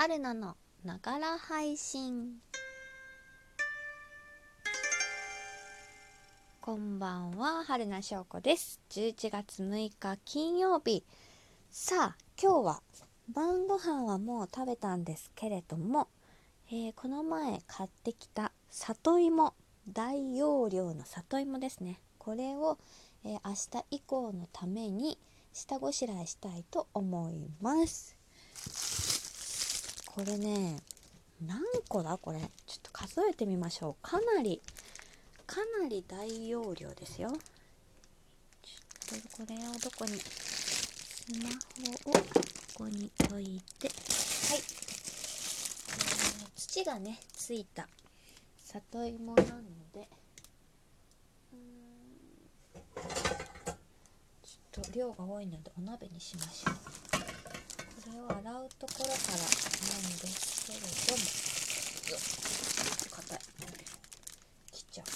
春菜のながら配信。こんばんは春菜翔子です。11月6日金曜日。さあ今日は晩ご飯はもう食べたんですけれども、えー、この前買ってきた里芋大容量の里芋ですね。これを、えー、明日以降のために下ごしらえしたいと思います。これね何個だ？これ。ちょっと数えてみましょう。かなりかなり大容量ですよ。ちょっとこれをどこに？スマホをここに置いて。はい。土がねついた里芋なので。ちょっと量が多いのでお鍋にしましょう。これを洗うところからよっ硬い切っちゃう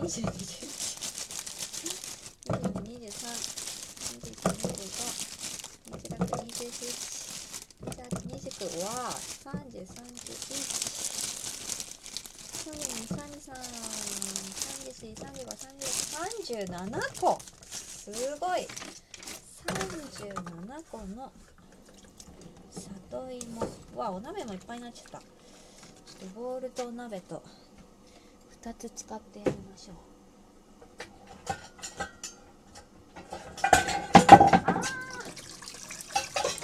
20、20、21、23、21、25、26、27、28、29、わー、30、31、32、33、34、35、36、37個すごい37個の里芋わお鍋もいっぱいになっちゃったちょっとボウルとお鍋と2つ使ってやりましょう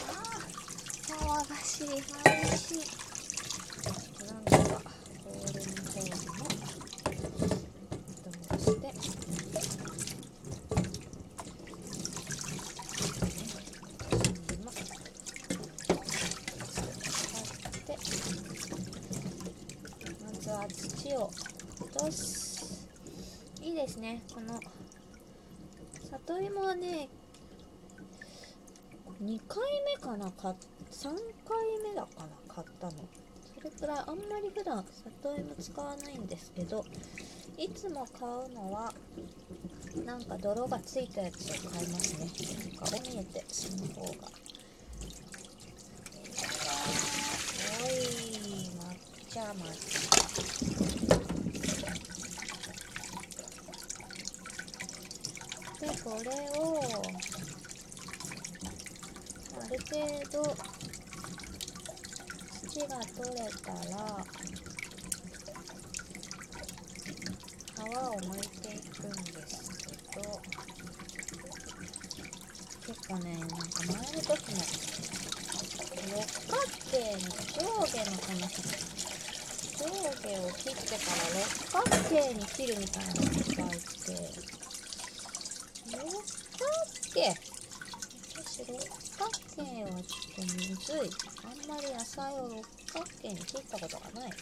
ああ騒がしい激しいなんとかボウルの方にも移動して土を落とす。いいですね。この里芋はね2回目かな？3回目だかな？買ったの。それくらいあんまり普段里芋使わないんですけどいつも買うのはなんか泥がついたやつを買いますね。顔見えてその方が。でこれをある程度土が取れたら皮を剥いていくんですけど結構ねなんか前の時も六角形に上下のこの上下を切ってから六角形に切るみたいなのを書いてけ私六角形はちょっとむずい。あんまり野菜を六角形に切ったことがない。ね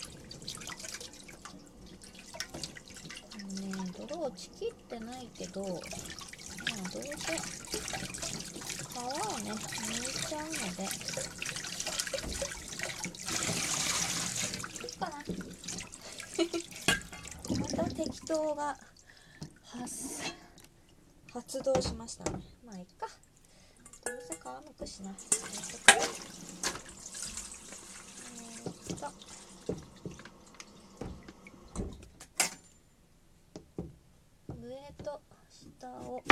泥をちきってないけどまあどうせ皮をね抜いちゃうのでいいかなまた適当が発発動しましたね。まあいっか。どうせ皮むくしなえー、っと上と下を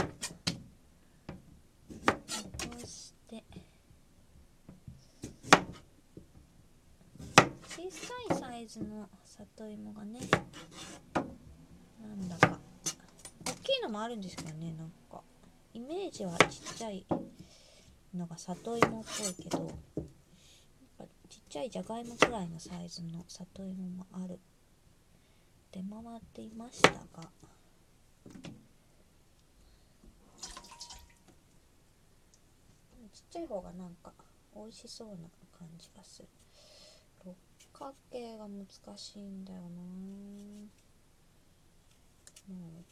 残して小さいサイズの里芋がねなんだか。大きいのもあるんですけどねなんか。イメージはちっちゃいのが里芋っぽいけどちっちゃいじゃがいもくらいのサイズの里芋もある。出回っていましたが。ちっちゃい方がなんか美味しそうな感じがする。六角形が難しいんだよな。もう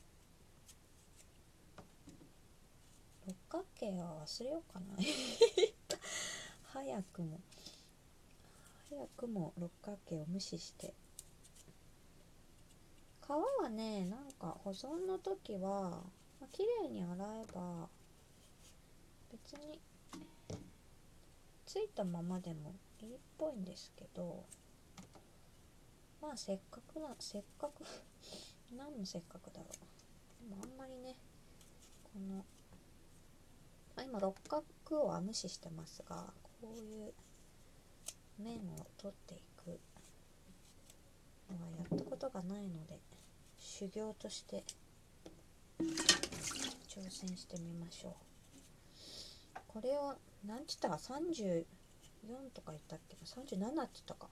六角形は忘れようかな。早くも。早くも六角形を無視して。皮はねなんか保存の時は、まあ、綺麗に洗えば別についたままでもいいっぽいんですけどまあせっかくなせっかく何のせっかくだろう。でもあんまりねこのあ今六角を無視してますがこういう面を取っていくのはやったことがないので修行として挑戦してみましょう。これを何て言ったか34とか言ったっけ37って言ったか。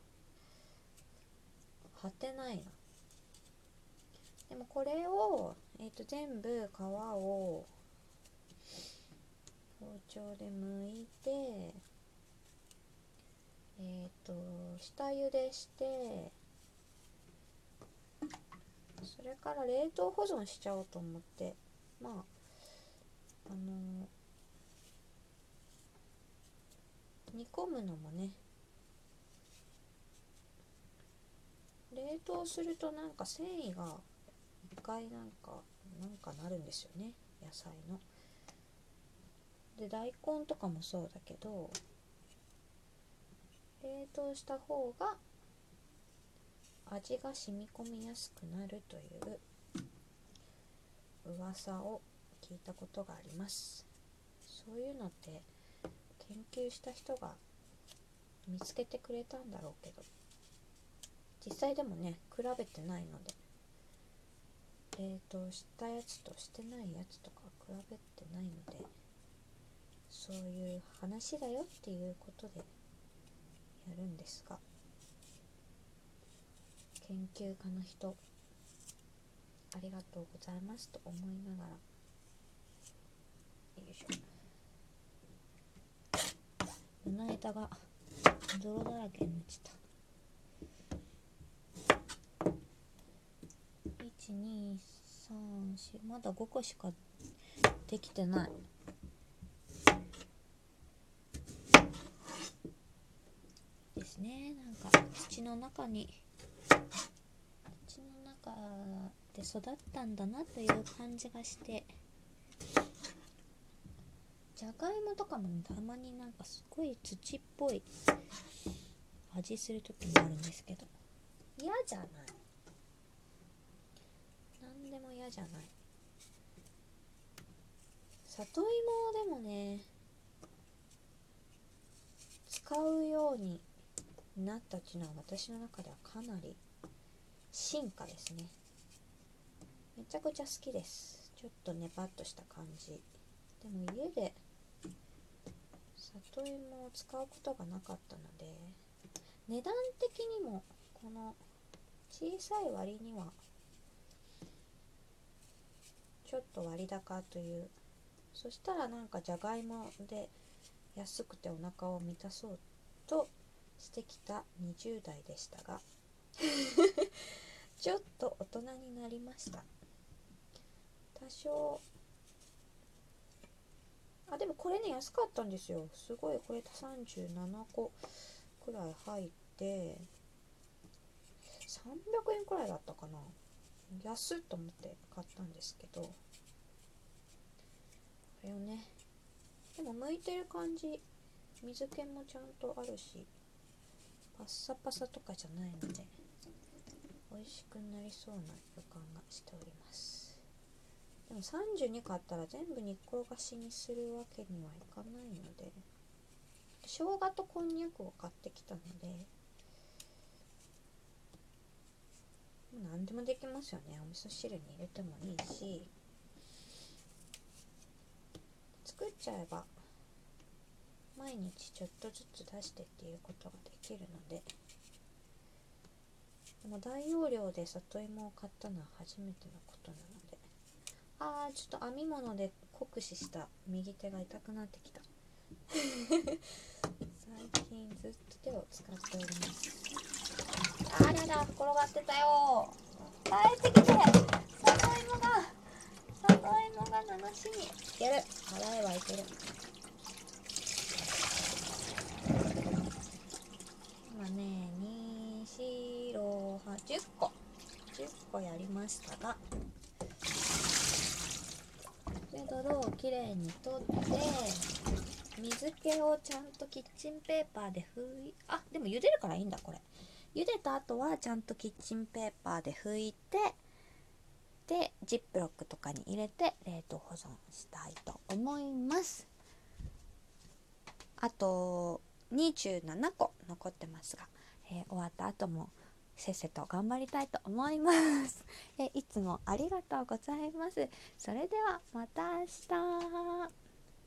貼ってないな。でもこれを、えーと、全部皮を包丁で剥いてえっ、ー、と下茹でしてそれから冷凍保存しちゃおうと思って。まああの煮込むのもね。冷凍するとなんか繊維が回なんかなんかなるんですよね野菜の。で大根とかもそうだけど冷凍した方が味が染み込みやすくなるという噂を聞いたことがありますそういうのって研究した人が見つけてくれたんだろうけど実際でもね比べてないので冷凍したやつとしてないやつとか比べてないのでそういう話だよっていうことでやるんですが研究家の人ありがとうございますと思いながらよいしょ。胸板が泥だらけになっちゃった。1234まだ5個しかできてない。ですね。なんか土の中に土の中で育ったんだなという感じがしてじゃがいもとかもたまになんかすごい土っぽい味する時もあるんですけど嫌じゃない。じゃない。里芋でもね使うようになったっていうのは私の中ではかなり進化ですね。めちゃくちゃ好きです。ちょっとネバッとした感じ。でも家で里芋を使うことがなかったので値段的にもこの小さい割にはちょっと割高という。そしたらなんかじゃがいもで安くてお腹を満たそうとしてきた20代でしたが ちょっと大人になりました。多少あでもこれね安かったんですよ。すごいこれ37個くらい入って300円くらいだったかな安っと思って買ったんですけどこれをねでも向いてる感じ水気もちゃんとあるしパッサパサとかじゃないので美味しくなりそうな予感がしております。でも32個あったら全部煮っ転がしにするわけにはいかないので生姜とこんにゃくを買ってきたので何でもできますよね。お味噌汁に入れてもいいし。作っちゃえば毎日ちょっとずつ出してっていうことができるので。でも大容量で里芋を買ったのは初めてのことなので。あーちょっと編み物で酷使した右手が痛くなってきた。最近ずっと手を使っておりますあらら、転がってたよ。帰ってきて。里芋が、里芋が楽しみ。いける。払えばいける。今ね、2・ 4・ 810個。10個やりましたが。で、泥をきれいに取って、水気をちゃんとキッチンペーパーで拭いあでも茹でるからいいんだこれ茹でた後はちゃんとキッチンペーパーで拭いてでジップロックとかに入れて冷凍保存したいと思います。あと27個残ってますが、えー、終わった後もせっせと頑張りたいと思います。えいつもありがとうございます。それではまた明日。